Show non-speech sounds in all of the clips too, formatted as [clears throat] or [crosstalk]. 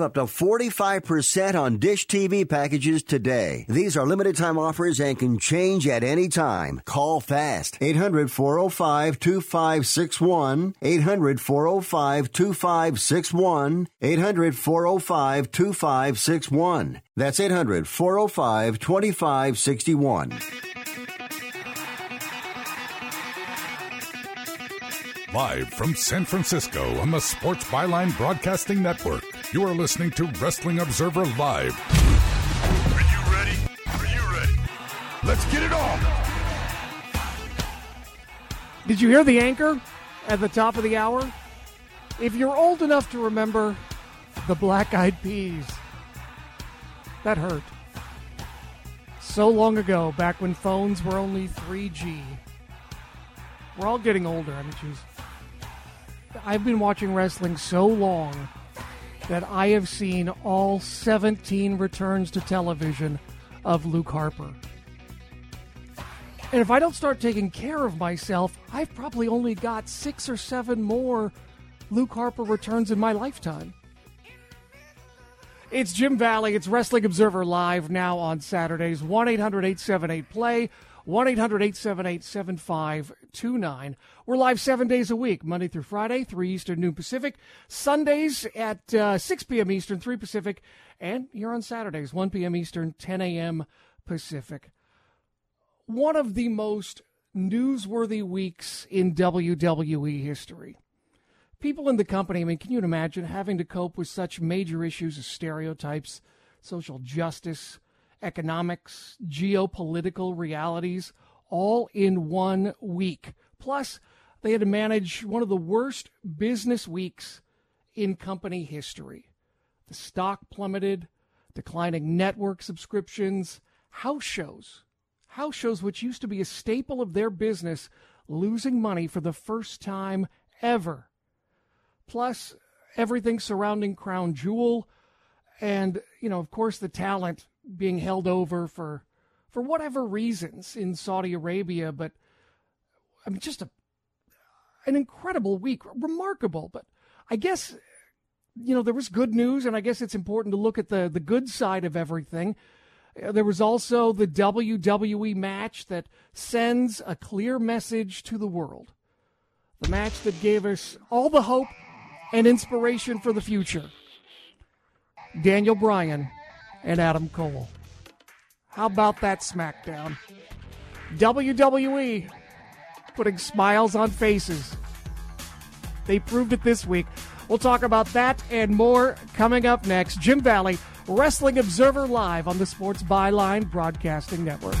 up to 45% on Dish TV packages today. These are limited time offers and can change at any time. Call fast. 800 405 2561. 800 405 2561. 800 405 2561. That's 800 405 2561. Live from San Francisco on the Sports Byline Broadcasting Network, you are listening to Wrestling Observer Live. Are you ready? Are you ready? Let's get it on! Did you hear the anchor at the top of the hour? If you're old enough to remember the Black Eyed Peas, that hurt. So long ago, back when phones were only 3G. We're all getting older. I mean, geez. I've been watching wrestling so long that I have seen all 17 returns to television of Luke Harper. And if I don't start taking care of myself, I've probably only got six or seven more Luke Harper returns in my lifetime. It's Jim Valley. It's Wrestling Observer Live now on Saturdays. 1 800 878 Play. 1 800 878 7529. We're live seven days a week, Monday through Friday, 3 Eastern, noon Pacific. Sundays at uh, 6 p.m. Eastern, 3 Pacific. And here on Saturdays, 1 p.m. Eastern, 10 a.m. Pacific. One of the most newsworthy weeks in WWE history. People in the company, I mean, can you imagine having to cope with such major issues as stereotypes, social justice, economics, geopolitical realities, all in one week. Plus, they had to manage one of the worst business weeks in company history. The stock plummeted, declining network subscriptions, house shows, house shows, which used to be a staple of their business, losing money for the first time ever. Plus, everything surrounding Crown Jewel, and, you know, of course, the talent being held over for for whatever reasons in Saudi Arabia, but I mean just a an incredible week, remarkable. But I guess you know there was good news, and I guess it's important to look at the the good side of everything. Uh, There was also the WWE match that sends a clear message to the world. The match that gave us all the hope and inspiration for the future. Daniel Bryan and Adam Cole. How about that SmackDown? WWE putting smiles on faces. They proved it this week. We'll talk about that and more coming up next. Jim Valley, Wrestling Observer Live on the Sports Byline Broadcasting Network.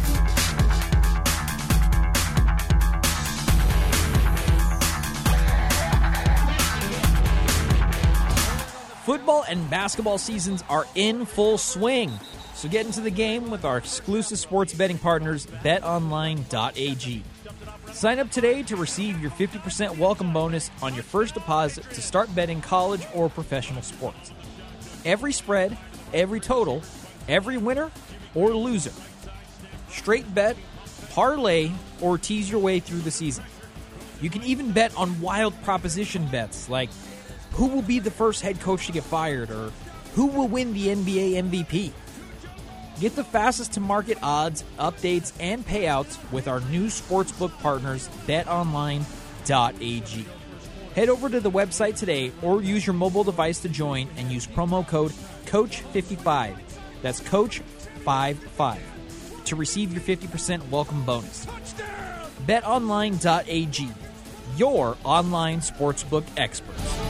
And basketball seasons are in full swing. So get into the game with our exclusive sports betting partners, betonline.ag. Sign up today to receive your 50% welcome bonus on your first deposit to start betting college or professional sports. Every spread, every total, every winner or loser. Straight bet, parlay, or tease your way through the season. You can even bet on wild proposition bets like who will be the first head coach to get fired or who will win the NBA MVP. Get the fastest to market odds, updates, and payouts with our new sportsbook partners, betonline.ag. Head over to the website today or use your mobile device to join and use promo code COACH55. That's COACH55 to receive your 50% welcome bonus. BetOnline.ag, your online sportsbook experts.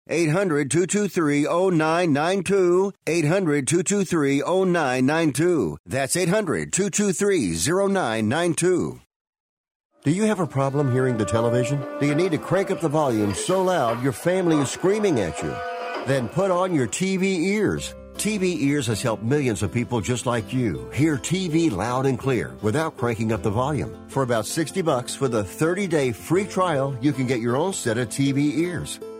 800 223 0992. 800 223 0992. That's 800 223 0992. Do you have a problem hearing the television? Do you need to crank up the volume so loud your family is screaming at you? Then put on your TV ears. TV Ears has helped millions of people just like you hear TV loud and clear without cranking up the volume. For about 60 bucks with a 30-day free trial, you can get your own set of TV ears.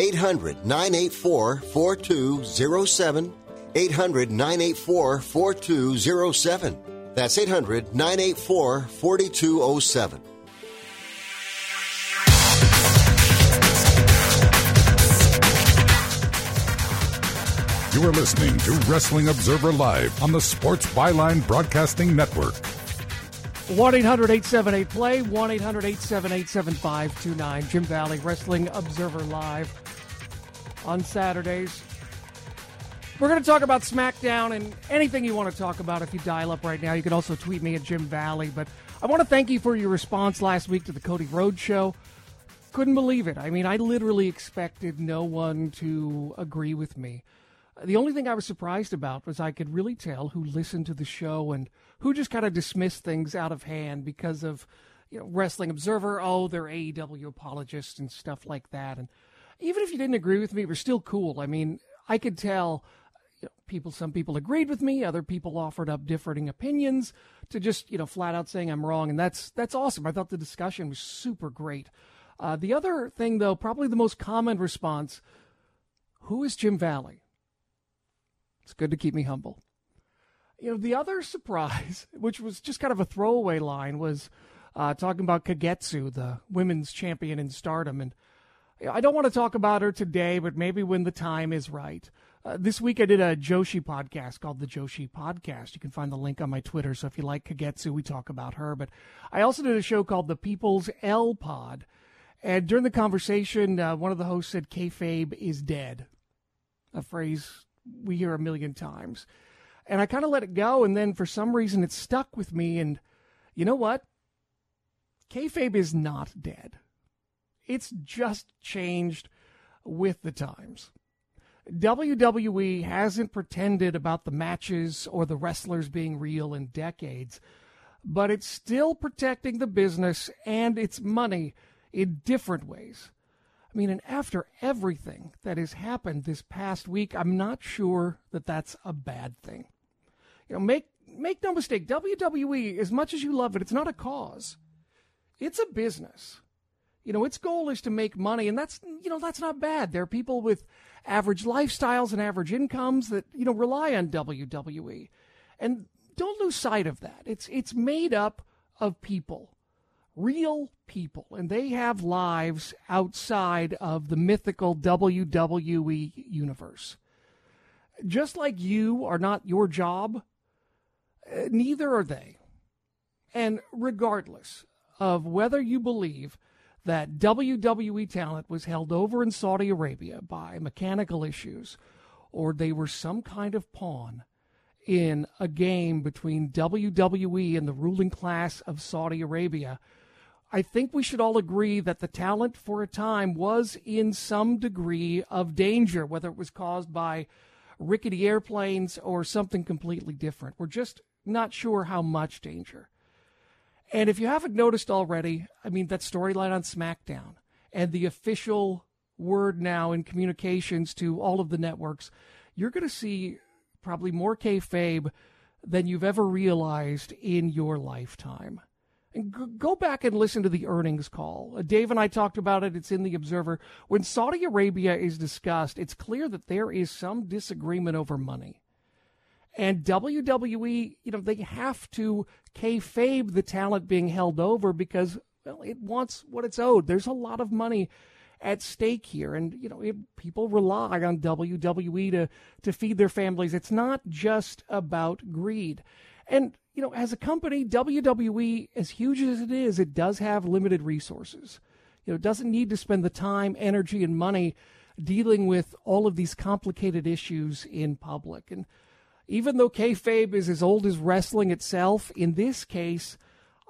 800 984 4207. 800 984 4207. That's 800 984 4207. You are listening to Wrestling Observer Live on the Sports Byline Broadcasting Network. 1 800 878 Play, 1 800 878 7529. Jim Valley, Wrestling Observer Live on Saturdays. We're going to talk about SmackDown and anything you want to talk about if you dial up right now. You can also tweet me at Jim Valley. But I want to thank you for your response last week to the Cody Rhodes show. Couldn't believe it. I mean, I literally expected no one to agree with me. The only thing I was surprised about was I could really tell who listened to the show and who just kind of dismissed things out of hand because of, you know, Wrestling Observer. Oh, they're AEW apologists and stuff like that. And even if you didn't agree with me, was still cool. I mean, I could tell you know, people. Some people agreed with me. Other people offered up differing opinions to just, you know, flat out saying I'm wrong, and that's that's awesome. I thought the discussion was super great. Uh, the other thing, though, probably the most common response: Who is Jim Valley? It's good to keep me humble. You know, the other [laughs] surprise, which was just kind of a throwaway line, was uh, talking about Kagetsu, the women's champion in stardom. And I don't want to talk about her today, but maybe when the time is right. Uh, this week I did a Joshi podcast called the Joshi Podcast. You can find the link on my Twitter. So if you like Kagetsu, we talk about her. But I also did a show called the People's L Pod. And during the conversation, uh, one of the hosts said, Kayfabe is dead. A phrase we hear a million times. And I kind of let it go, and then for some reason it stuck with me. And you know what? Kayfabe is not dead. It's just changed with the times. WWE hasn't pretended about the matches or the wrestlers being real in decades, but it's still protecting the business and its money in different ways. I mean, and after everything that has happened this past week, I'm not sure that that's a bad thing. You know, make make no mistake, WWE, as much as you love it, it's not a cause. It's a business. You know, its goal is to make money, and that's you know that's not bad. There are people with average lifestyles and average incomes that you know rely on WWE, and don't lose sight of that. It's it's made up of people real people, and they have lives outside of the mythical WWE universe. Just like you are not your job, uh, neither are they. And regardless of whether you believe that WWE talent was held over in Saudi Arabia by mechanical issues, or they were some kind of pawn in a game between WWE and the ruling class of Saudi Arabia, I think we should all agree that the talent for a time was in some degree of danger, whether it was caused by rickety airplanes or something completely different. We're just not sure how much danger. And if you haven't noticed already, I mean, that storyline on SmackDown and the official word now in communications to all of the networks, you're going to see probably more kayfabe than you've ever realized in your lifetime. And go back and listen to the earnings call. Uh, Dave and I talked about it. It's in the Observer. When Saudi Arabia is discussed, it's clear that there is some disagreement over money. And WWE, you know, they have to kayfabe the talent being held over because well, it wants what it's owed. There's a lot of money at stake here, and you know, it, people rely on WWE to to feed their families. It's not just about greed. And you know, as a company, WWE, as huge as it is, it does have limited resources. You know, it doesn't need to spend the time, energy, and money dealing with all of these complicated issues in public. And even though kayfabe is as old as wrestling itself, in this case,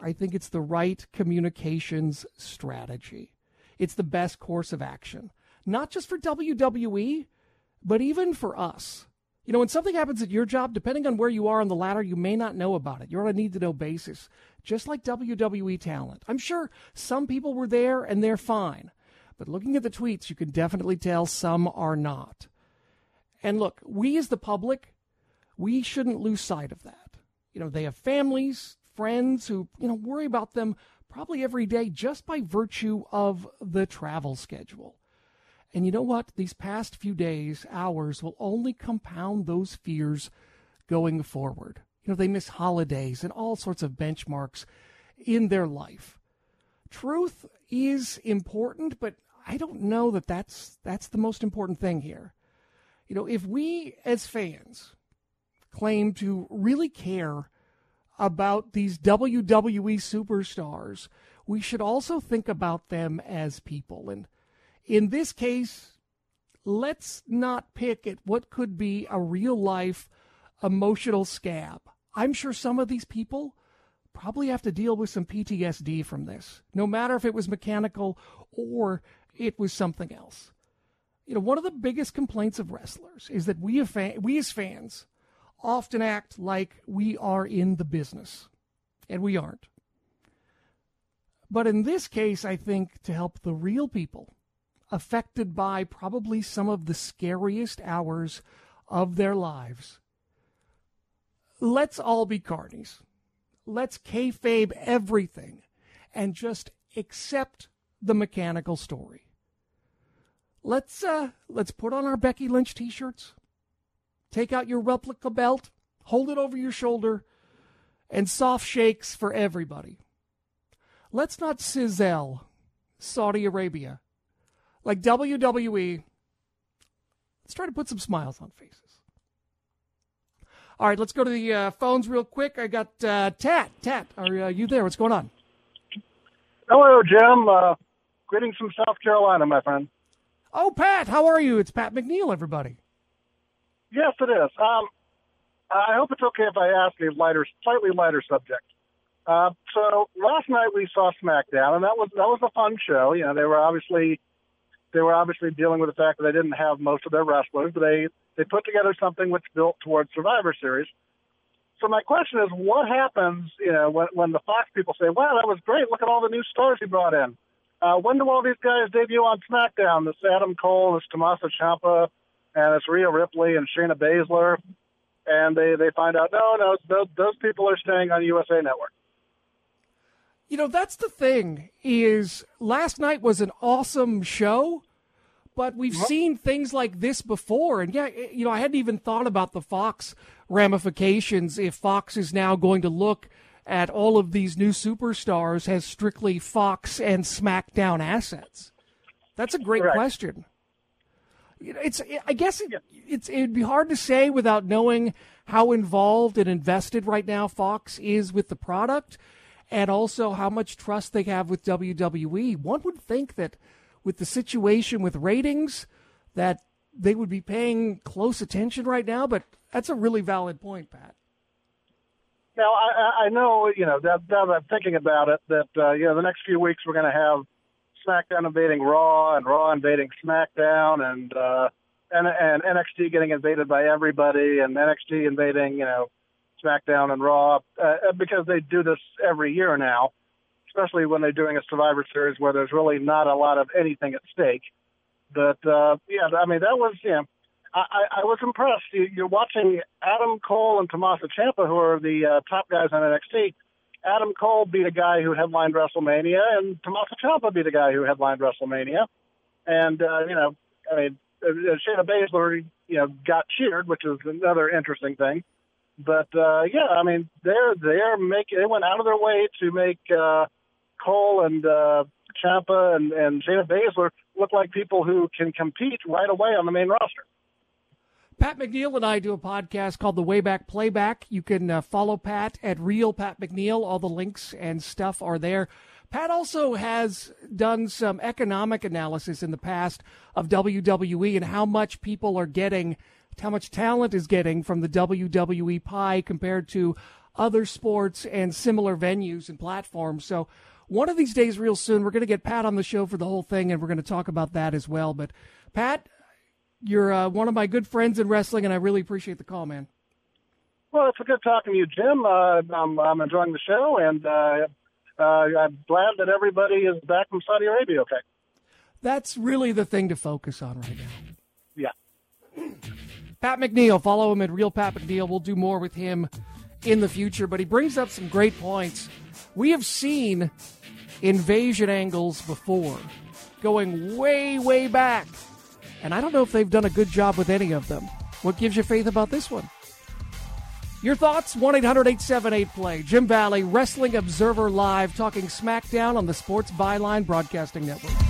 I think it's the right communications strategy. It's the best course of action, not just for WWE, but even for us. You know, when something happens at your job, depending on where you are on the ladder, you may not know about it. You're on a need to know basis, just like WWE talent. I'm sure some people were there and they're fine. But looking at the tweets, you can definitely tell some are not. And look, we as the public, we shouldn't lose sight of that. You know, they have families, friends who, you know, worry about them probably every day just by virtue of the travel schedule. And you know what? These past few days, hours, will only compound those fears going forward. You know, they miss holidays and all sorts of benchmarks in their life. Truth is important, but I don't know that that's that's the most important thing here. You know, if we as fans claim to really care about these WWE superstars, we should also think about them as people. And in this case, let's not pick at what could be a real life emotional scab. I'm sure some of these people probably have to deal with some PTSD from this, no matter if it was mechanical or it was something else. You know, one of the biggest complaints of wrestlers is that we, we as fans often act like we are in the business, and we aren't. But in this case, I think to help the real people affected by probably some of the scariest hours of their lives, let's all be carnies. Let's kayfabe everything and just accept the mechanical story. Let's uh, let's put on our Becky Lynch t-shirts. Take out your replica belt, hold it over your shoulder, and soft shakes for everybody. Let's not sizzle Saudi Arabia. Like WWE, let's try to put some smiles on faces. All right, let's go to the uh, phones real quick. I got uh, Tat. Tat, are uh, you there? What's going on? Hello, Jim. Uh, greetings from South Carolina, my friend. Oh, Pat, how are you? It's Pat McNeil, everybody. Yes, it is. Um, I hope it's okay if I ask a lighter, slightly lighter subject. Uh, so last night we saw SmackDown, and that was that was a fun show. You know, they were obviously they were obviously dealing with the fact that they didn't have most of their wrestlers, but they they put together something which built towards Survivor Series. So my question is, what happens, you know, when when the Fox people say, "Wow, that was great! Look at all the new stars he brought in." Uh, when do all these guys debut on SmackDown? This Adam Cole, this Tommaso Ciampa, and it's Rhea Ripley and Shayna Baszler, and they they find out no, no, those, those people are staying on USA Network. You know, that's the thing. Is last night was an awesome show, but we've mm-hmm. seen things like this before, and yeah, you know, I hadn't even thought about the Fox ramifications. If Fox is now going to look at all of these new superstars as strictly Fox and SmackDown assets, that's a great right. question it's I guess it, it's it'd be hard to say without knowing how involved and invested right now Fox is with the product and also how much trust they have with WWE. One would think that with the situation with ratings that they would be paying close attention right now, but that's a really valid point, Pat. Now I, I know you know that now that I'm thinking about it that uh, you know the next few weeks we're going to have SmackDown invading Raw and Raw invading SmackDown and uh, and and NXT getting invaded by everybody and NXT invading you know SmackDown and Raw uh, because they do this every year now, especially when they're doing a Survivor Series where there's really not a lot of anything at stake. But uh, yeah, I mean that was yeah. I, I was impressed. You, you're watching Adam Cole and Tommaso Ciampa, who are the uh, top guys on NXT. Adam Cole beat a guy who headlined WrestleMania, and Tommaso Ciampa beat a guy who headlined WrestleMania. And uh, you know, I mean, uh, Shayna Baszler, you know, got cheered, which is another interesting thing. But uh, yeah, I mean, they're they're making they went out of their way to make uh, Cole and uh, Ciampa and and Shayna Baszler look like people who can compete right away on the main roster. Pat McNeil and I do a podcast called The Wayback Playback. You can uh, follow Pat at Real Pat McNeil. All the links and stuff are there. Pat also has done some economic analysis in the past of WWE and how much people are getting, how much talent is getting from the WWE pie compared to other sports and similar venues and platforms. So one of these days, real soon, we're going to get Pat on the show for the whole thing, and we're going to talk about that as well. But Pat, you're uh, one of my good friends in wrestling, and I really appreciate the call, man. Well, it's a good talking to you, Jim. Uh, I'm, I'm enjoying the show, and uh, uh, I'm glad that everybody is back from Saudi Arabia okay. That's really the thing to focus on right now. Yeah. Pat McNeil, follow him at Real Pat McNeil. We'll do more with him in the future, but he brings up some great points. We have seen invasion angles before, going way, way back and I don't know if they've done a good job with any of them. What gives you faith about this one? Your thoughts? 1 800 878 Play. Jim Valley, Wrestling Observer Live, talking SmackDown on the Sports Byline Broadcasting Network.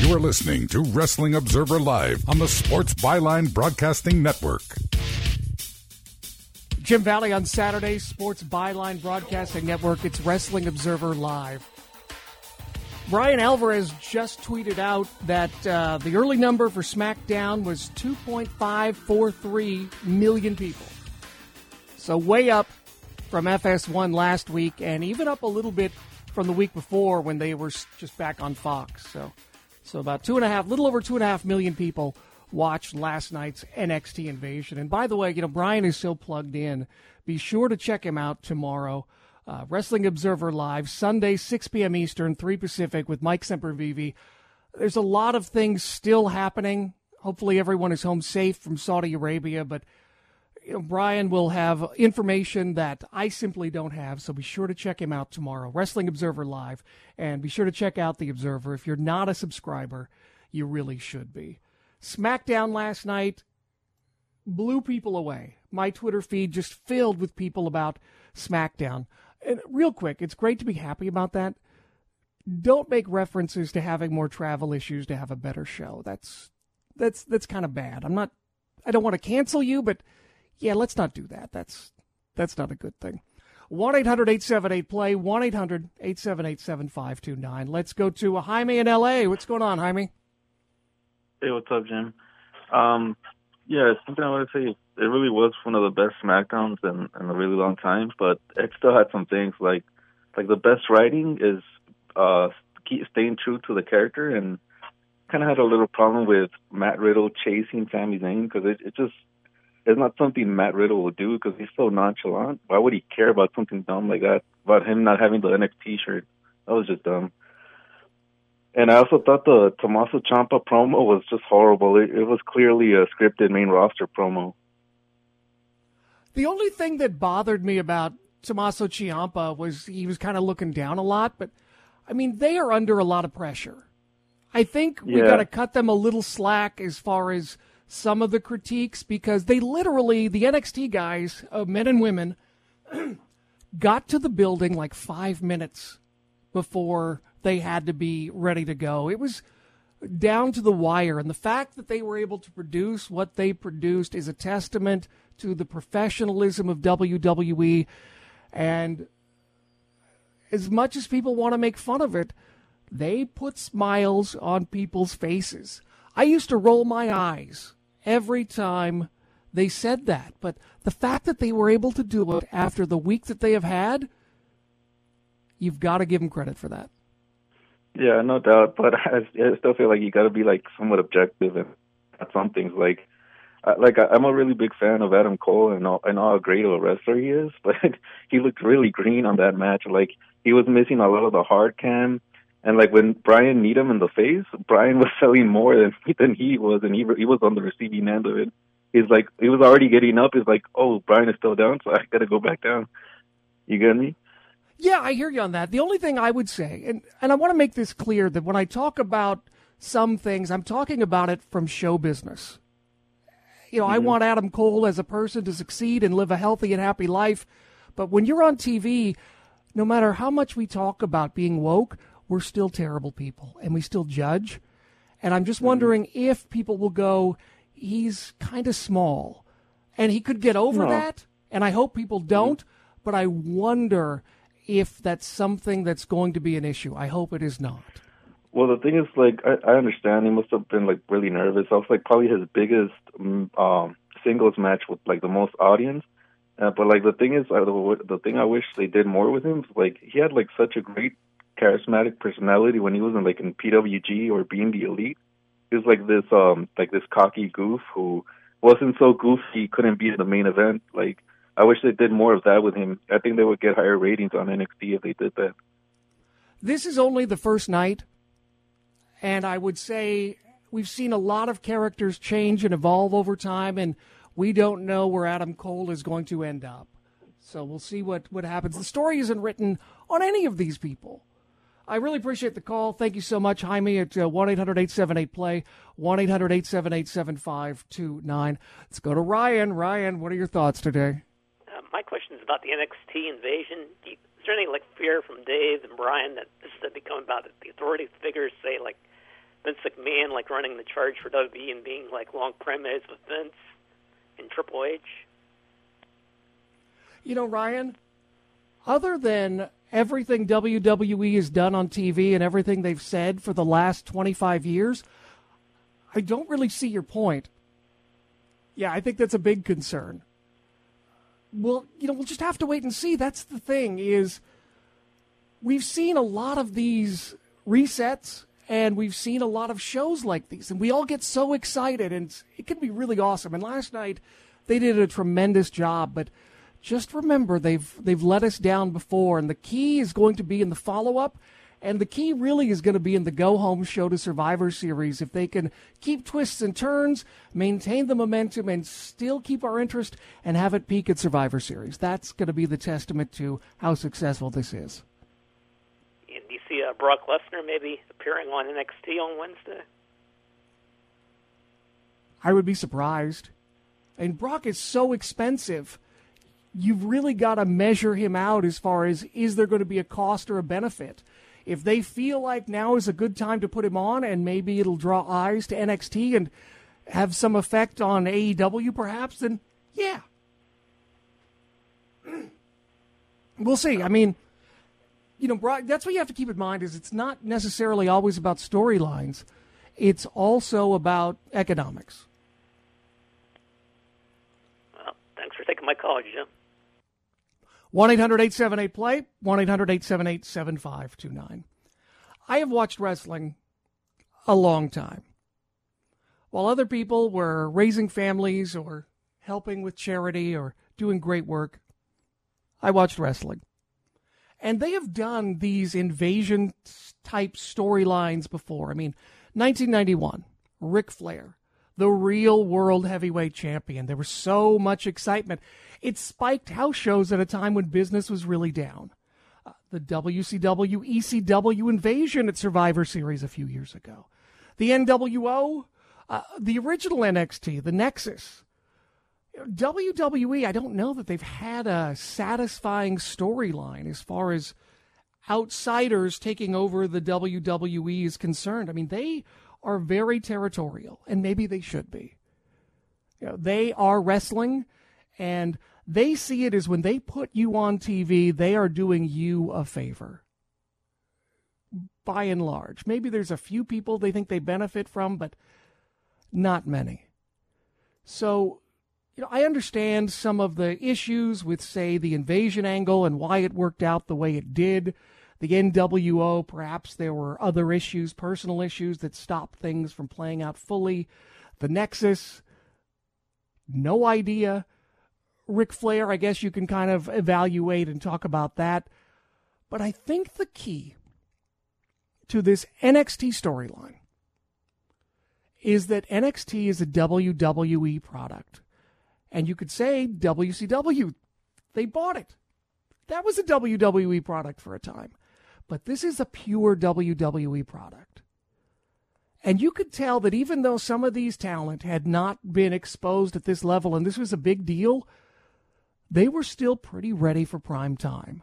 You are listening to Wrestling Observer Live on the Sports Byline Broadcasting Network. Jim Valley on Saturday, Sports Byline Broadcasting Network. It's Wrestling Observer Live. Bryan Alvarez just tweeted out that uh, the early number for SmackDown was 2.543 million people. So, way up from FS1 last week, and even up a little bit from the week before when they were just back on Fox. So, so about two and a half, little over two and a half million people watched last night's NXT invasion. And by the way, you know, Bryan is so plugged in. Be sure to check him out tomorrow. Uh, Wrestling Observer Live, Sunday, 6 p.m. Eastern, 3 Pacific, with Mike Sempervive. There's a lot of things still happening. Hopefully, everyone is home safe from Saudi Arabia, but you know, Bryan will have information that I simply don't have, so be sure to check him out tomorrow. Wrestling Observer Live, and be sure to check out The Observer. If you're not a subscriber, you really should be. SmackDown last night blew people away. My Twitter feed just filled with people about SmackDown. And real quick, it's great to be happy about that. Don't make references to having more travel issues to have a better show. That's that's that's kind of bad. I'm not I don't want to cancel you, but yeah, let's not do that. That's that's not a good thing. 1 800 878 play, 1 800 878 7529. Let's go to Jaime in LA. What's going on, Jaime? Hey, what's up, Jim? Um, yeah, something I want to say. It really was one of the best SmackDowns in, in a really long time, but it still had some things like like the best writing is uh staying true to the character, and kind of had a little problem with Matt Riddle chasing Sami Zayn because it, it just it's not something Matt Riddle would do because he's so nonchalant. Why would he care about something dumb like that? About him not having the NXT shirt? That was just dumb. And I also thought the Tommaso Ciampa promo was just horrible. It, it was clearly a scripted main roster promo. The only thing that bothered me about Tommaso Ciampa was he was kind of looking down a lot, but I mean they are under a lot of pressure. I think we Yeah. got to cut them a little slack as far as some of the critiques because they literally the NXT guys, uh, men and women, [clears throat] got to the building like five minutes before they had to be ready to go. It was down to the wire. And the fact that they were able to produce what they produced is a testament to the professionalism of WWE. And as much as people want to make fun of it, they put smiles on people's faces. I used to roll my eyes every time they said that. But the fact that they were able to do it after the week that they have had, you've got to give them credit for that. Yeah, no doubt. But [laughs] I, I still feel like you got to be like somewhat objective and at some things. Like, like I'm a really big fan of Adam Cole and all, and how great of a wrestler he is. [laughs] But he looked really green on that match. Like he was missing a lot of the hard cam. And like when Bryan kneed him in the face, Bryan was [laughs] selling more than than he was, and he he was on the receiving end of it. He's like he was already getting up. He's like, oh, Bryan is still down, so I got to go back down. You get me? Yeah, I hear you on that. The only thing I would say, and, and I want to make this clear that when I talk about some things, I'm talking about it from show business. You know, I mm-hmm. want Adam Cole as a person to succeed and live a healthy and happy life. But when you're on TV, no matter how much we talk about being woke, we're still terrible people and we still judge. And I'm just wondering if people will go, he's kind of small. And he could get over No. that. And I hope people don't. But I wonder if that's something that's going to be an issue. I hope it is not. Well, the thing is, like, I, I understand he must have been like really nervous. That was like probably his biggest mm, um, singles match with like the most audience. Uh, but like the thing is, the, the thing I wish they did more with him, is, like he had like such a great charismatic personality when he was in like in PWG or being the elite. He was like this um like this cocky goof who wasn't so goofy he couldn't be in the main event. Like I wish they did more of that with him. I think they would get higher ratings on NXT if they did that. This is only the first night. And I would say we've seen a lot of characters change and evolve over time, and we don't know where Adam Cole is going to end up. So we'll see what, what happens. The story isn't written on any of these people. I really appreciate the call. Thank you so much, Jaime, at uh, 1 800 878 play, 1 800 878 7529. Let's go to Ryan. Ryan, what are your thoughts today? Uh, my question is about the NXT invasion. You, is there any like fear from Dave and Bryan that this is becoming about the authority figures, say like Vince McMahon, like running the charge for WWE and being like long premise with Vince and Triple H? You know, Ryan, other than everything WWE has done on TV and everything they've said for the last 25 years, I don't really see your point. Yeah, I think that's a big concern. Well, you know, we'll just have to wait and see. That's the thing is we've seen a lot of these resets and we've seen a lot of shows like these and we all get so excited and it can be really awesome. And last night they did a tremendous job, but just remember they've they've let us down before and the key is going to be in the follow-up and the key really is going to be in the go home show to survivor series. If they can keep twists and turns maintain the momentum and still keep our interest and have it peak at survivor series. That's going to be the testament to how successful this is. And do you see uh, brock lesnar maybe appearing on nxt on wednesday? I would be surprised. And brock is so expensive you've really got to measure him out as far as is there going to be a cost or a benefit. If they feel like now is a good time to put him on and maybe it'll draw eyes to NXT and have some effect on AEW perhaps, then yeah. [clears throat] We'll see. I mean, you know, that's what you have to keep in mind is it's not necessarily always about storylines. It's also about economics. Well, thanks for taking my call, Jim. 1 800 878 play, 1 800 878 7529. I have watched wrestling a long time. While other people were raising families or helping with charity or doing great work, I watched wrestling. And they have done these invasion type storylines before. I mean, 1991, Ric Flair, the real world heavyweight champion. There was so much excitement. It spiked house shows at a time when business was really down. Uh, the WCW ECW invasion at Survivor Series a few years ago. The NWO, uh, the original NXT, the Nexus. WWE, I don't know that they've had a satisfying storyline as far as outsiders taking over the WWE is concerned. I mean, they are very territorial, and maybe they should be. You know, they are wrestling, and they see it as when they put you on TV, they are doing you a favor. By and large. Maybe there's a few people they think they benefit from, but not many. So, you know, I understand some of the issues with, say, the invasion angle and why it worked out the way it did. The NWO, perhaps there were other issues, personal issues that stopped things from playing out fully. The Nexus, no idea. Ric Flair, I guess you can kind of evaluate and talk about that. But I think the key to this NXT storyline is that NXT is a WWE product. And you could say WCW, they bought it. That was a WWE product for a time. But this is a pure WWE product. And you could tell that even though some of these talent had not been exposed at this level, and this was a big deal, they were still pretty ready for prime time.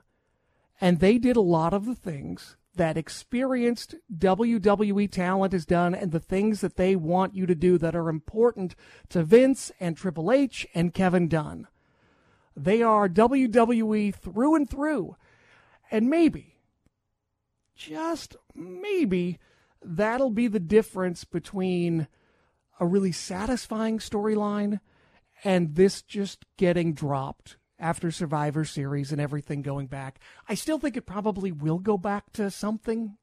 And they did a lot of the things that experienced WWE talent has done and the things that they want you to do that are important to Vince and Triple H and Kevin Dunn. They are WWE through and through. And maybe, just maybe, that'll be the difference between a really satisfying storyline and this just getting dropped after Survivor Series and everything going back. I still think it probably will go back to something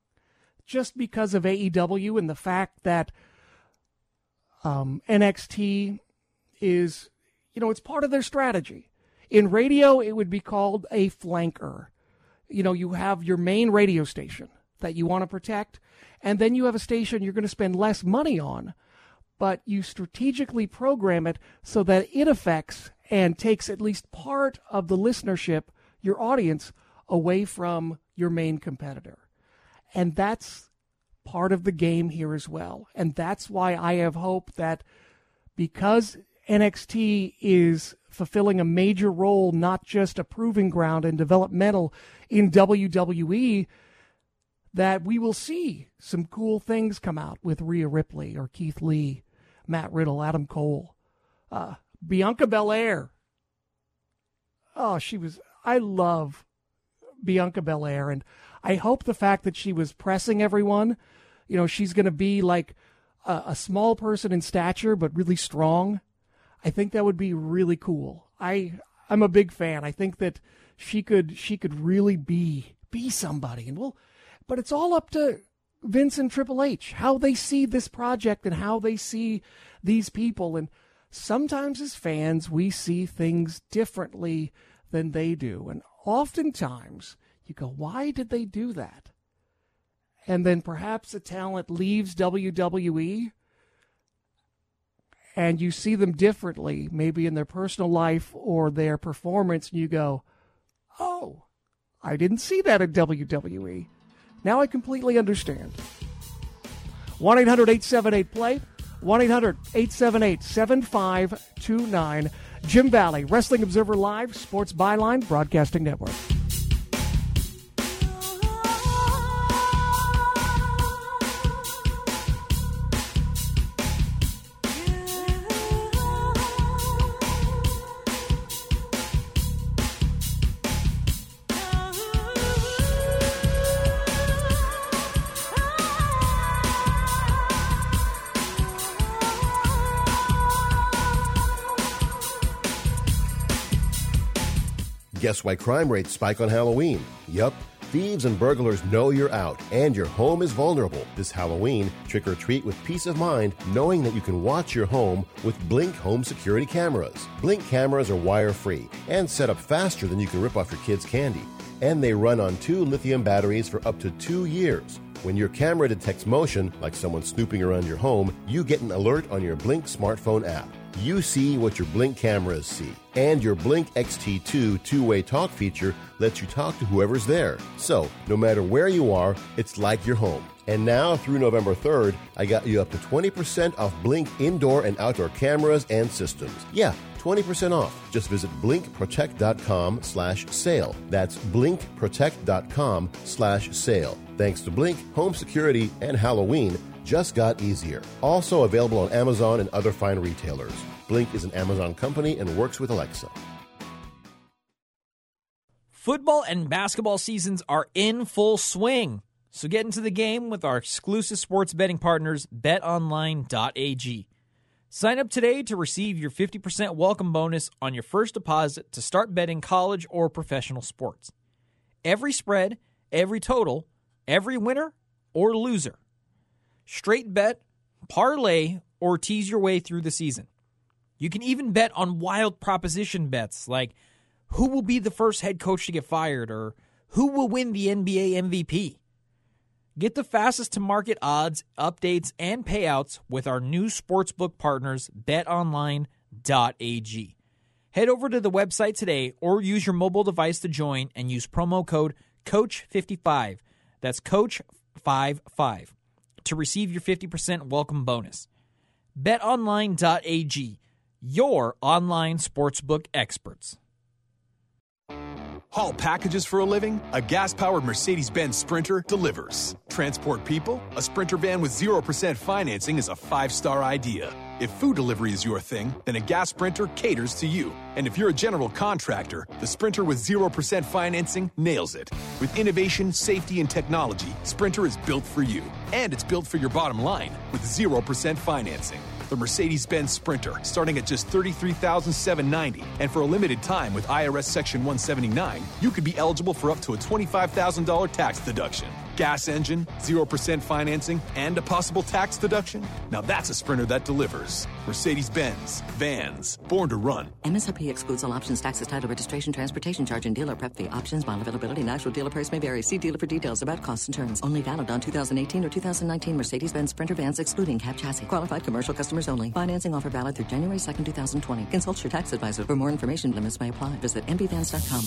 just because of AEW and the fact that um, NXT is, you know, it's part of their strategy. In radio, it would be called a flanker. You know, you have your main radio station that you want to protect, and then you have a station you're going to spend less money on, but you strategically program it so that it affects and takes at least part of the listenership, your audience, away from your main competitor. And that's part of the game here as well. And that's why I have hope that because NXT is fulfilling a major role, not just a proving ground and developmental in WWE, that we will see some cool things come out with Rhea Ripley or Keith Lee, Matt Riddle, Adam Cole, uh, Bianca Belair. Oh, she was. I love Bianca Belair, and I hope the fact that she was pressing everyone, you know, she's going to be like a, a small person in stature but really strong. I think that would be really cool. I I'm a big fan. I think that she could she could really be be somebody, and well, but it's all up to Vince and Triple H how they see this project and how they see these people. And sometimes as fans we see things differently than they do. And oftentimes you go why did they do that? And then perhaps a talent leaves WWE and you see them differently, maybe in their personal life or their performance, and you go, oh, I didn't see that at WWE. Now I completely understand. 1 800 878 Play, 1 800 878 7529. Jim Valliere, Wrestling Observer Live, Sports Byline, Broadcasting Network. Why crime rates spike on Halloween? Yup. Thieves and burglars know you're out and your home is vulnerable. This Halloween, trick or treat with peace of mind knowing that you can watch your home with Blink home security cameras. Blink cameras are wire free and set up faster than you can rip off your kids' candy. And they run on two lithium batteries for up to two years. When your camera detects motion, like someone snooping around your home, you get an alert on your Blink smartphone app. You see what your Blink cameras see. And your Blink XT2 two way talk feature lets you talk to whoever's there. So, no matter where you are, it's like you're home. And now, through November 3rd, I got you up to 20% off Blink indoor and outdoor cameras and systems. Yeah, 20% off. Just visit blinkprotect.com slash sale. That's blinkprotect.com slash sale. Thanks to Blink, home security, and Halloween just got easier. Also available on Amazon and other fine retailers. Blink is an Amazon company and works with Alexa. Football and basketball seasons are in full swing. So get into the game with our exclusive sports betting partners, betonline.ag. Sign up today to receive your 50% welcome bonus on your first deposit to start betting college or professional sports. Every spread, every total, every winner or loser. Straight bet, parlay, or tease your way through the season. You can even bet on wild proposition bets like who will be the first head coach to get fired or who will win the NBA MVP. Get the fastest to market odds, updates, and payouts with our new sportsbook partners, betonline.ag. Head over to the website today or use your mobile device to join and use promo code COACH55. That's COACH55 to receive your 50% welcome bonus. BetOnline.ag, your online sportsbook experts. Haul packages for a living? A gas powered Mercedes Benz Sprinter delivers. Transport people? A Sprinter van with 0% financing is a five star idea. If food delivery is your thing, then a gas Sprinter caters to you. And if you're a general contractor, the Sprinter with 0% financing nails it. With innovation, safety, and technology, Sprinter is built for you. And it's built for your bottom line with 0% financing the Mercedes Benz Sprinter, starting at just $33,790. And for a limited time with IRS Section 179, you could be eligible for up to a $25,000 tax deduction. Gas engine, 0% financing, and a possible tax deduction? Now that's a Sprinter that delivers. Mercedes Benz, vans, born to run. MSRP excludes all options, taxes, title, registration, transportation charge, and dealer prep fee. Options, bond availability, and actual dealer price may vary. See dealer for details about costs and terms. Only valid on 2018 or 2019 Mercedes Benz Sprinter vans, excluding cab chassis. Qualified commercial customers only. Financing offer valid through January 2nd, 2020. Consult your tax advisor. For more information, limits may apply. Visit mbvans.com.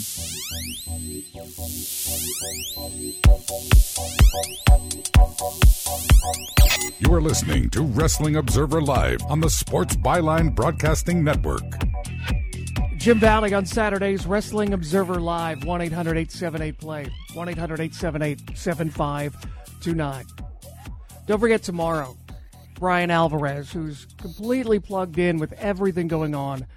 You are listening to Wrestling Observer Live on the Sports Byline Broadcasting Network. Jim Valliere on Saturdays, Wrestling Observer Live, 1 800 878 Play, 1 800 878 7529. Don't forget tomorrow, Bryan Alvarez, who's completely plugged in with everything going on.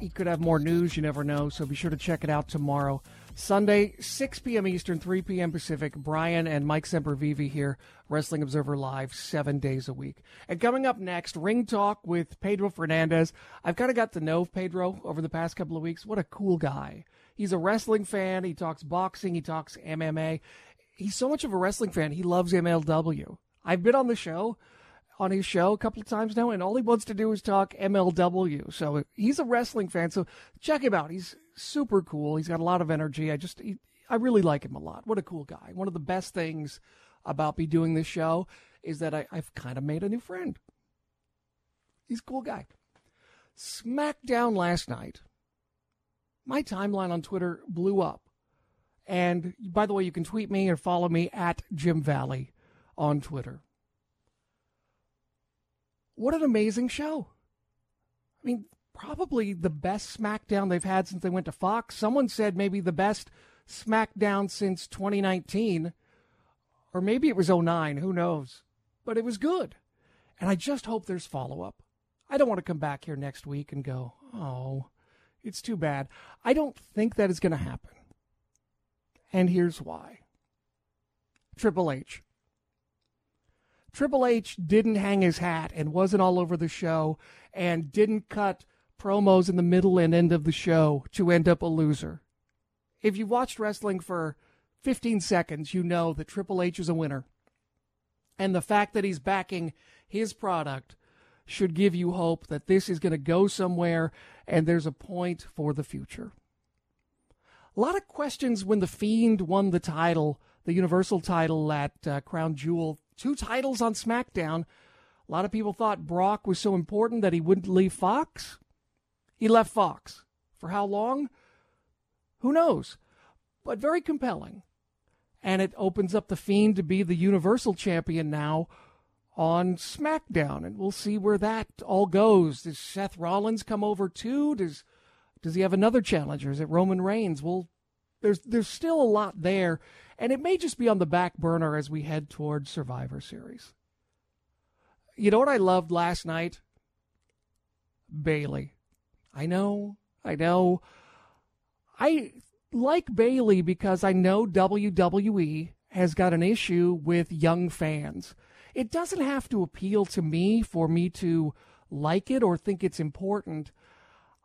He could have more news, you never know, so be sure to check it out tomorrow. Sunday, 6 p.m. Eastern, 3 p.m. Pacific. Bryan and Mike Sempervive here, Wrestling Observer Live, seven days a week. And coming up next, Ring Talk with Pedro Fernandez. I've kind of got to know Pedro over the past couple of weeks. What a cool guy. He's a wrestling fan. He talks boxing. He talks MMA. He's so much of a wrestling fan. He loves MLW. I've been on the show, on his show a couple of times now, and all he wants to do is talk MLW. So he's a wrestling fan. So check him out. He's super cool. He's got a lot of energy. I just, he, I really like him a lot. What a cool guy. One of the best things about me doing this show is that I, I've kind of made a new friend. He's a cool guy. SmackDown last night. My timeline on Twitter blew up. And by the way, you can tweet me or follow me at Jim Valliere on Twitter. What an amazing show. I mean, probably the best SmackDown they've had since they went to Fox. Someone said maybe the best SmackDown since 2019, or maybe it was 09, who knows. But it was good. And I just hope there's follow up. I don't want to come back here next week and go, oh, it's too bad. I don't think that is going to happen. And here's why Triple H. Triple H didn't hang his hat and wasn't all over the show and didn't cut promos in the middle and end of the show to end up a loser. If you've watched wrestling for 15 seconds, you know that Triple H is a winner. And the fact that he's backing his product should give you hope that this is going to go somewhere and there's a point for the future. A lot of questions when The Fiend won the title, the Universal title at uh, Crown Jewel, two titles on SmackDown. A lot of people thought Brock was so important that he wouldn't leave Fox. He left Fox. For how long? Who knows? But very compelling. And it opens up The Fiend to be the Universal Champion now on SmackDown. And we'll see where that all goes. Does Seth Rollins come over too? Does does he have another challenger? Is it Roman Reigns? Well, there's there's still a lot there, and it may just be on the back burner as we head towards Survivor Series. You know what I loved last night? Bayley. I know, I know. I like Bayley because I know WWE has got an issue with young fans. It doesn't have to appeal to me for me to like it or think it's important.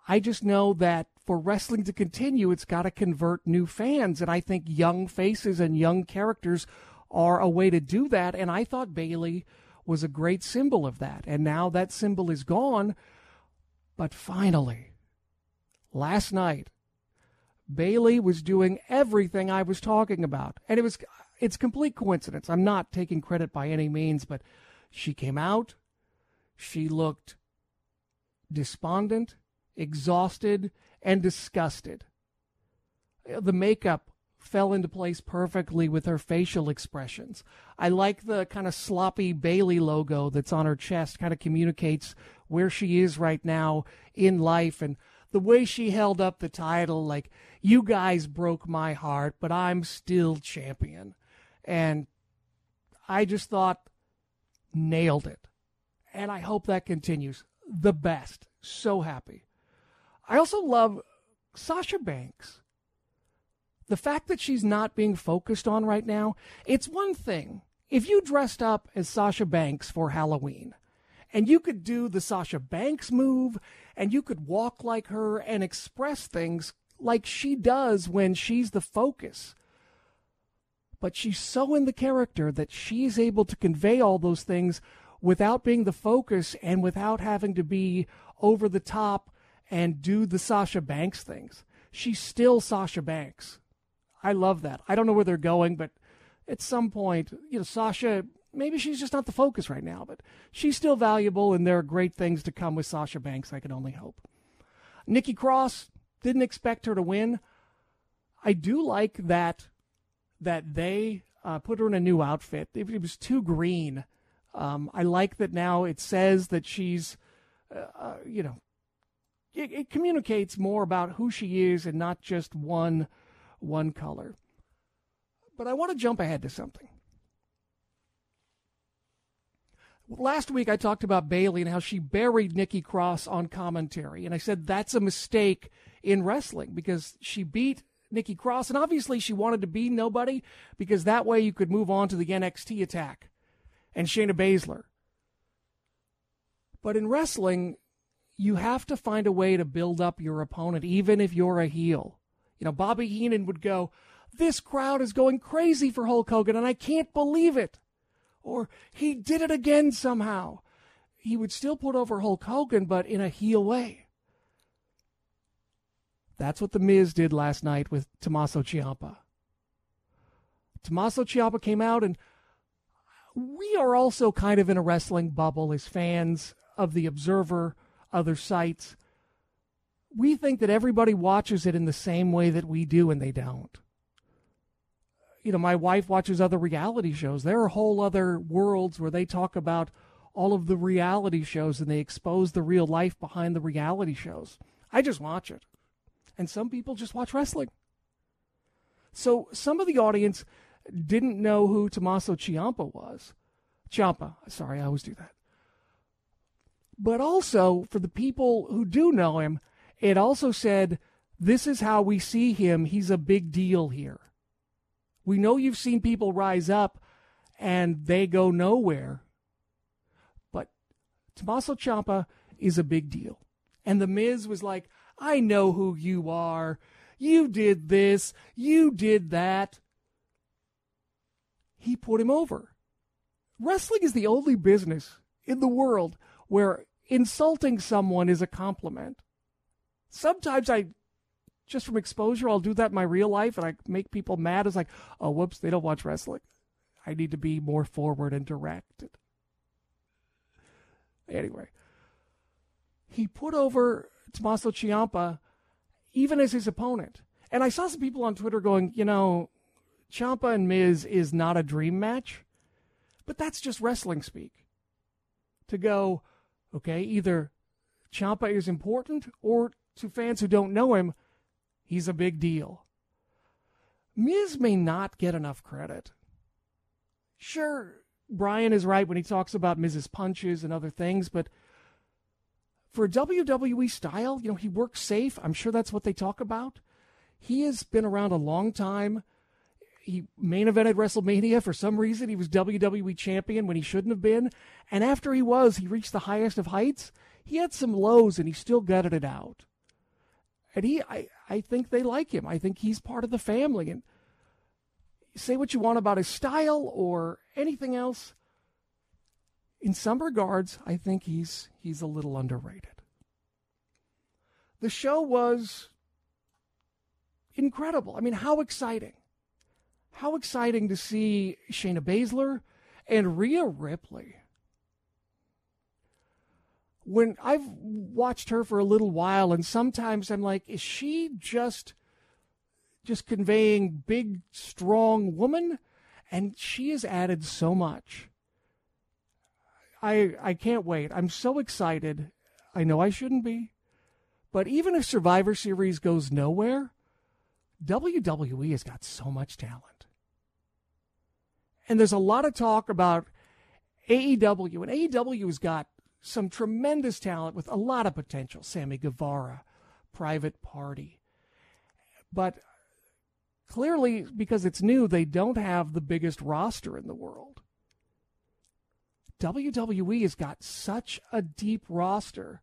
I just know that for wrestling to continue, it's got to convert new fans. And I think young faces and young characters are a way to do that. And I thought Bayley was a great symbol of that. And now that symbol is gone. But finally, last night, Bayley was doing everything I was talking about. And it was it's complete coincidence. I'm not taking credit by any means, but she came out, she looked despondent, exhausted, and disgusted. The makeup fell into place perfectly with her facial expressions. I like the kind of sloppy Bayley logo that's on her chest, kind of communicates where she is right now in life and the way she held up the title like you guys broke my heart, but I'm still champion. And I just thought nailed it. And I hope that continues. The best. So happy. I also love Sasha Banks. The fact that she's not being focused on right now, it's one thing. If you dressed up as Sasha Banks for Halloween, and you could do the Sasha Banks move, and you could walk like her and express things like she does when she's the focus. But she's so in the character that she's able to convey all those things without being the focus and without having to be over the top and do the Sasha Banks things. She's still Sasha Banks. I love that. I don't know where they're going, but at some point, you know, Sasha, maybe she's just not the focus right now, but she's still valuable, and there are great things to come with Sasha Banks. I can only hope. Nikki Cross didn't expect her to win. I do like that that they uh, put her in a new outfit. It, it was too green. Um, I like that now it says that she's, uh, uh, you know, it, it communicates more about who she is and not just one one color. But I want to jump ahead to something. Last week I talked about Bayley and how she buried Nikki Cross on commentary, and I said that's a mistake in wrestling because she beat Nikki Cross, and obviously she wanted to be nobody because that way you could move on to the NXT attack and Shayna Baszler. But in wrestling, you have to find a way to build up your opponent, even if you're a heel. You know, Bobby Heenan would go, This crowd is going crazy for Hulk Hogan, and I can't believe it. Or he did it again somehow. He would still put over Hulk Hogan, but in a heel way. That's what The Miz did last night with Tommaso Ciampa. Tommaso Ciampa came out, and we are also kind of in a wrestling bubble as fans of The Observer other sites. We think that everybody watches it in the same way that we do, and they don't. You know, my wife watches other reality shows. There are whole other worlds where they talk about all of the reality shows and they expose the real life behind the reality shows. I just watch it. And some people just watch wrestling. So some of the audience didn't know who Tommaso Ciampa was. Ciampa, sorry, I always do that. But also, for the people who do know him, it also said, This is how we see him. He's a big deal here. We know you've seen people rise up and they go nowhere. But Tommaso Ciampa is a big deal. And The Miz was like, I know who you are. You did this. You did that. He put him over. Wrestling is the only business in the world where insulting someone is a compliment. Sometimes I, just from exposure, I'll do that in my real life and I make people mad. It's like, oh, whoops, they don't watch wrestling. I need to be more forward and direct. Anyway, he put over Tommaso Ciampa even as his opponent. And I saw some people on Twitter going, you know, Ciampa and Miz is not a dream match, but that's just wrestling speak. To go, Okay, either Ciampa is important, or to fans who don't know him, he's a big deal. Miz may not get enough credit. Sure, Bryan is right when he talks about Miz's punches and other things, but for WWE style, you know, he works safe. I'm sure that's what they talk about. He has been around a long time he main evented WrestleMania. For some reason, he was WWE champion when he shouldn't have been. And after he was, he reached the highest of heights. He had some lows, and he still gutted it out. And he, I, I think they like him. I think he's part of the family. And say what you want about his style or anything else. In some regards, I think he's he's a little underrated. The show was incredible. I mean, how exciting how exciting to see Shayna Baszler and Rhea Ripley. When I've watched her for a little while, and sometimes I'm like, is she just just conveying big, strong woman? And she has added so much. I I can't wait. I'm so excited. I know I shouldn't be. But even if Survivor Series goes nowhere, WWE has got so much talent. And there's a lot of talk about AEW, and AEW has got some tremendous talent with a lot of potential. Sammy Guevara, Private Party. But clearly, because it's new, they don't have the biggest roster in the world. WWE has got such a deep roster.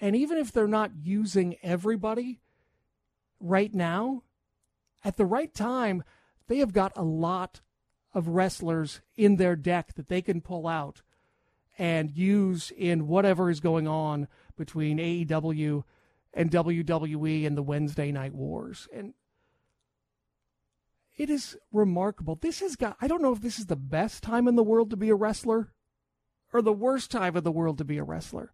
And even if they're not using everybody right now, at the right time, they have got a lot of wrestlers in their deck that they can pull out and use in whatever is going on between AEW and WWE and the Wednesday Night Wars. And it is remarkable. This has got, I don't know if this is the best time in the world to be a wrestler or the worst time in the world to be a wrestler.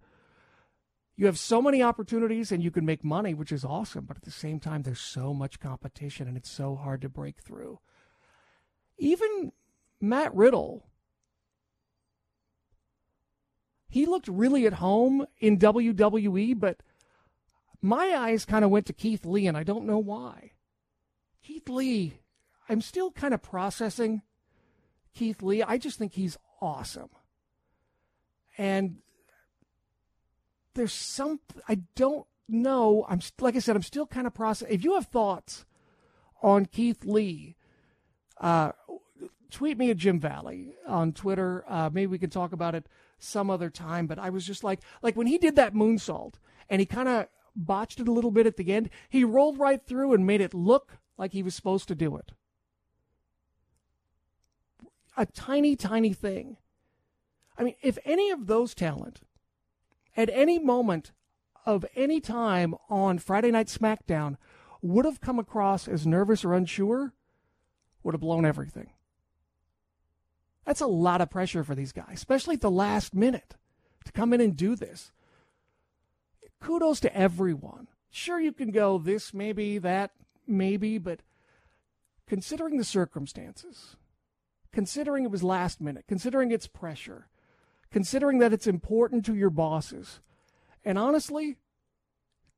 You have so many opportunities and you can make money, which is awesome. But at the same time, there's so much competition and it's so hard to break through. Even Matt Riddle, he looked really at home in WWE, but my eyes kind of went to Keith Lee, and I don't know why. Keith Lee, I'm still kind of processing Keith Lee. I just think he's awesome. And there's some, I don't know. I'm, like I said, I'm still kind of processing. If you have thoughts on Keith Lee, uh, tweet me at Jim Valliere on Twitter. Uh, maybe we can talk about it some other time. But I was just like, like when he did that moonsault and he kind of botched it a little bit at the end, he rolled right through and made it look like he was supposed to do it. A tiny, tiny thing. I mean, if any of those talent at any moment of any time on Friday Night SmackDown would have come across as nervous or unsure, would have blown everything. That's a lot of pressure for these guys, especially at the last minute to come in and do this. Kudos to everyone. Sure, you can go this, maybe, that, maybe, but considering the circumstances, considering it was last minute, considering it's pressure, considering that it's important to your bosses, and honestly,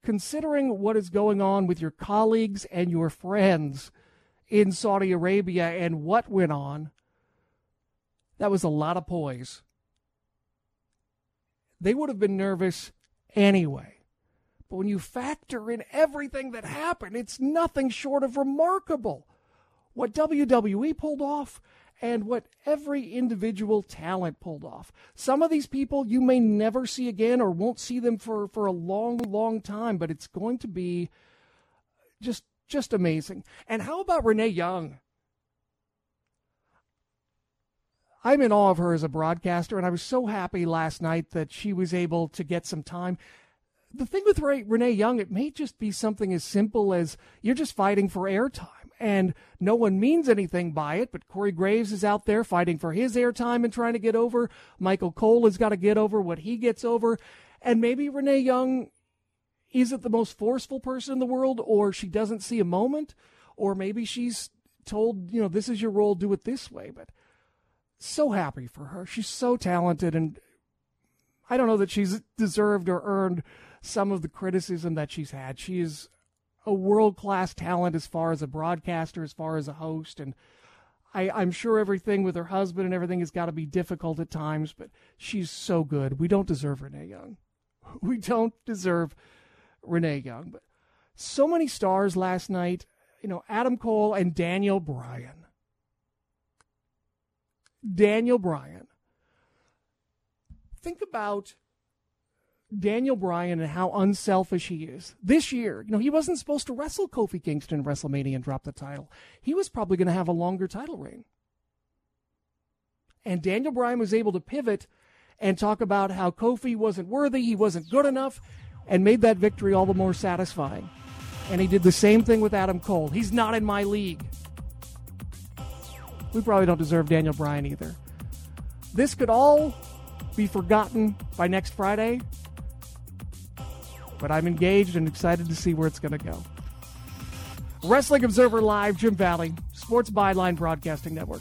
considering what is going on with your colleagues and your friends in Saudi Arabia and what went on, that was a lot of poise. They would have been nervous anyway. But when you factor in everything that happened, it's nothing short of remarkable. What WWE pulled off and what every individual talent pulled off. Some of these people you may never see again or won't see them for, for a long, long time, but it's going to be just just amazing. And how about Renee Young? I'm in awe of her as a broadcaster, and I was so happy last night that she was able to get some time. The thing with Renee Young, it may just be something as simple as you're just fighting for airtime, and no one means anything by it. But Corey Graves is out there fighting for his airtime and trying to get over. Michael Cole has got to get over what he gets over. And maybe Renee Young isn't the most forceful person in the world, or she doesn't see a moment, or maybe she's told, you know, this is your role, do it this way. But so happy for her. She's so talented, and I don't know that she's deserved or earned some of the criticism that she's had. She is a world class talent as far as a broadcaster, as far as a host, and I, I'm sure everything with her husband and everything has got to be difficult at times, but she's so good. We don't deserve Renee Young. [laughs] We don't deserve Renee Young. But so many stars last night. You know, Adam Cole and Daniel Bryan. Daniel Bryan. Think about Daniel Bryan and how unselfish he is. This year, you know, he wasn't supposed to wrestle Kofi Kingston in WrestleMania and drop the title. He was probably going to have a longer title reign. And Daniel Bryan was able to pivot and talk about how Kofi wasn't worthy, he wasn't good enough, and made that victory all the more satisfying. And he did the same thing with Adam Cole. He's not in my league. We probably don't deserve Daniel Bryan either. This could all be forgotten by next Friday, but I'm engaged and excited to see where it's going to go. Wrestling Observer Live, Jim Valliere, Sports Byline Broadcasting Network.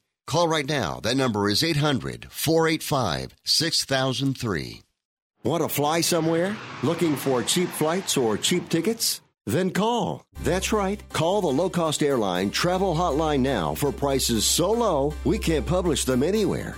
Call right now. That number is 800 485 6003. Want to fly somewhere? Looking for cheap flights or cheap tickets? Then call. That's right. Call the low cost airline travel hotline now for prices so low we can't publish them anywhere.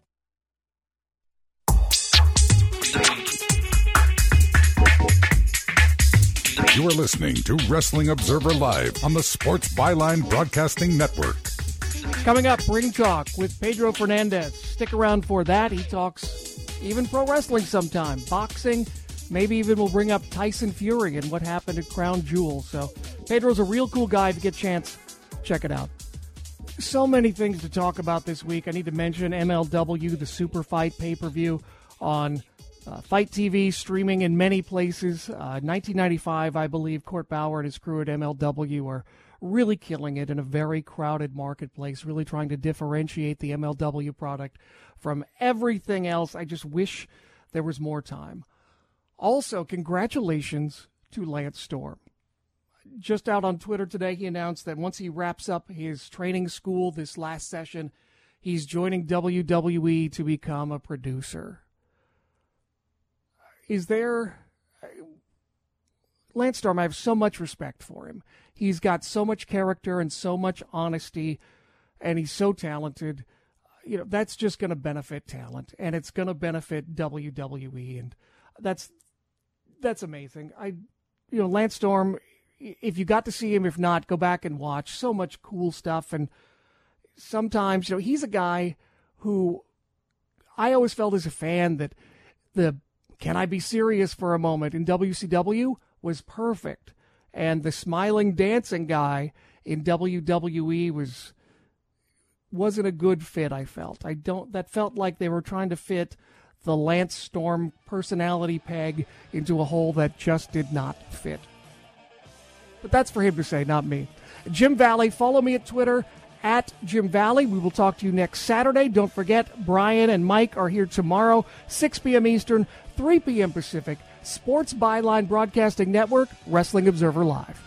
You are listening to Wrestling Observer Live on the Sports Byline Broadcasting Network. Coming up, Ring Talk with Pedro Fernandez. Stick around for that. He talks even pro wrestling sometime, boxing. Maybe even we'll bring up Tyson Fury and what happened at Crown Jewel. So Pedro's a real cool guy. If you get a chance, check it out. So many things to talk about this week. I need to mention MLW, the Super Fight pay per view on uh, FITE TV streaming in many places. Uh, 1995, I believe, Court Bauer and his crew at MLW are really killing it in a very crowded marketplace, really trying to differentiate the MLW product from everything else. I just wish there was more time. Also, congratulations to Lance Storm. Just out on Twitter today, he announced that once he wraps up his training school this last session, he's joining WWE to become a producer is there Lance Storm, I have so much respect for him. He's got so much character and so much honesty, and he's so talented. You know, that's just going to benefit talent, and it's going to benefit WWE, and that's that's amazing. I, you know, Lance Storm. If you got to see him, if not, go back and watch. So much cool stuff, and sometimes you know he's a guy who I always felt as a fan that the can I be serious for a moment in WCW was perfect. And the smiling dancing guy in WWE was wasn't a good fit, I felt. I don't that felt like they were trying to fit the Lance Storm personality peg into a hole that just did not fit. But that's for him to say, not me. Jim Valliere, follow me at Twitter at Jim Valliere. We will talk to you next Saturday. Don't forget, Bryan and Mike are here tomorrow, 6 p.m. Eastern, 3 p.m. Pacific. Sports Byline Broadcasting Network, Wrestling Observer Live.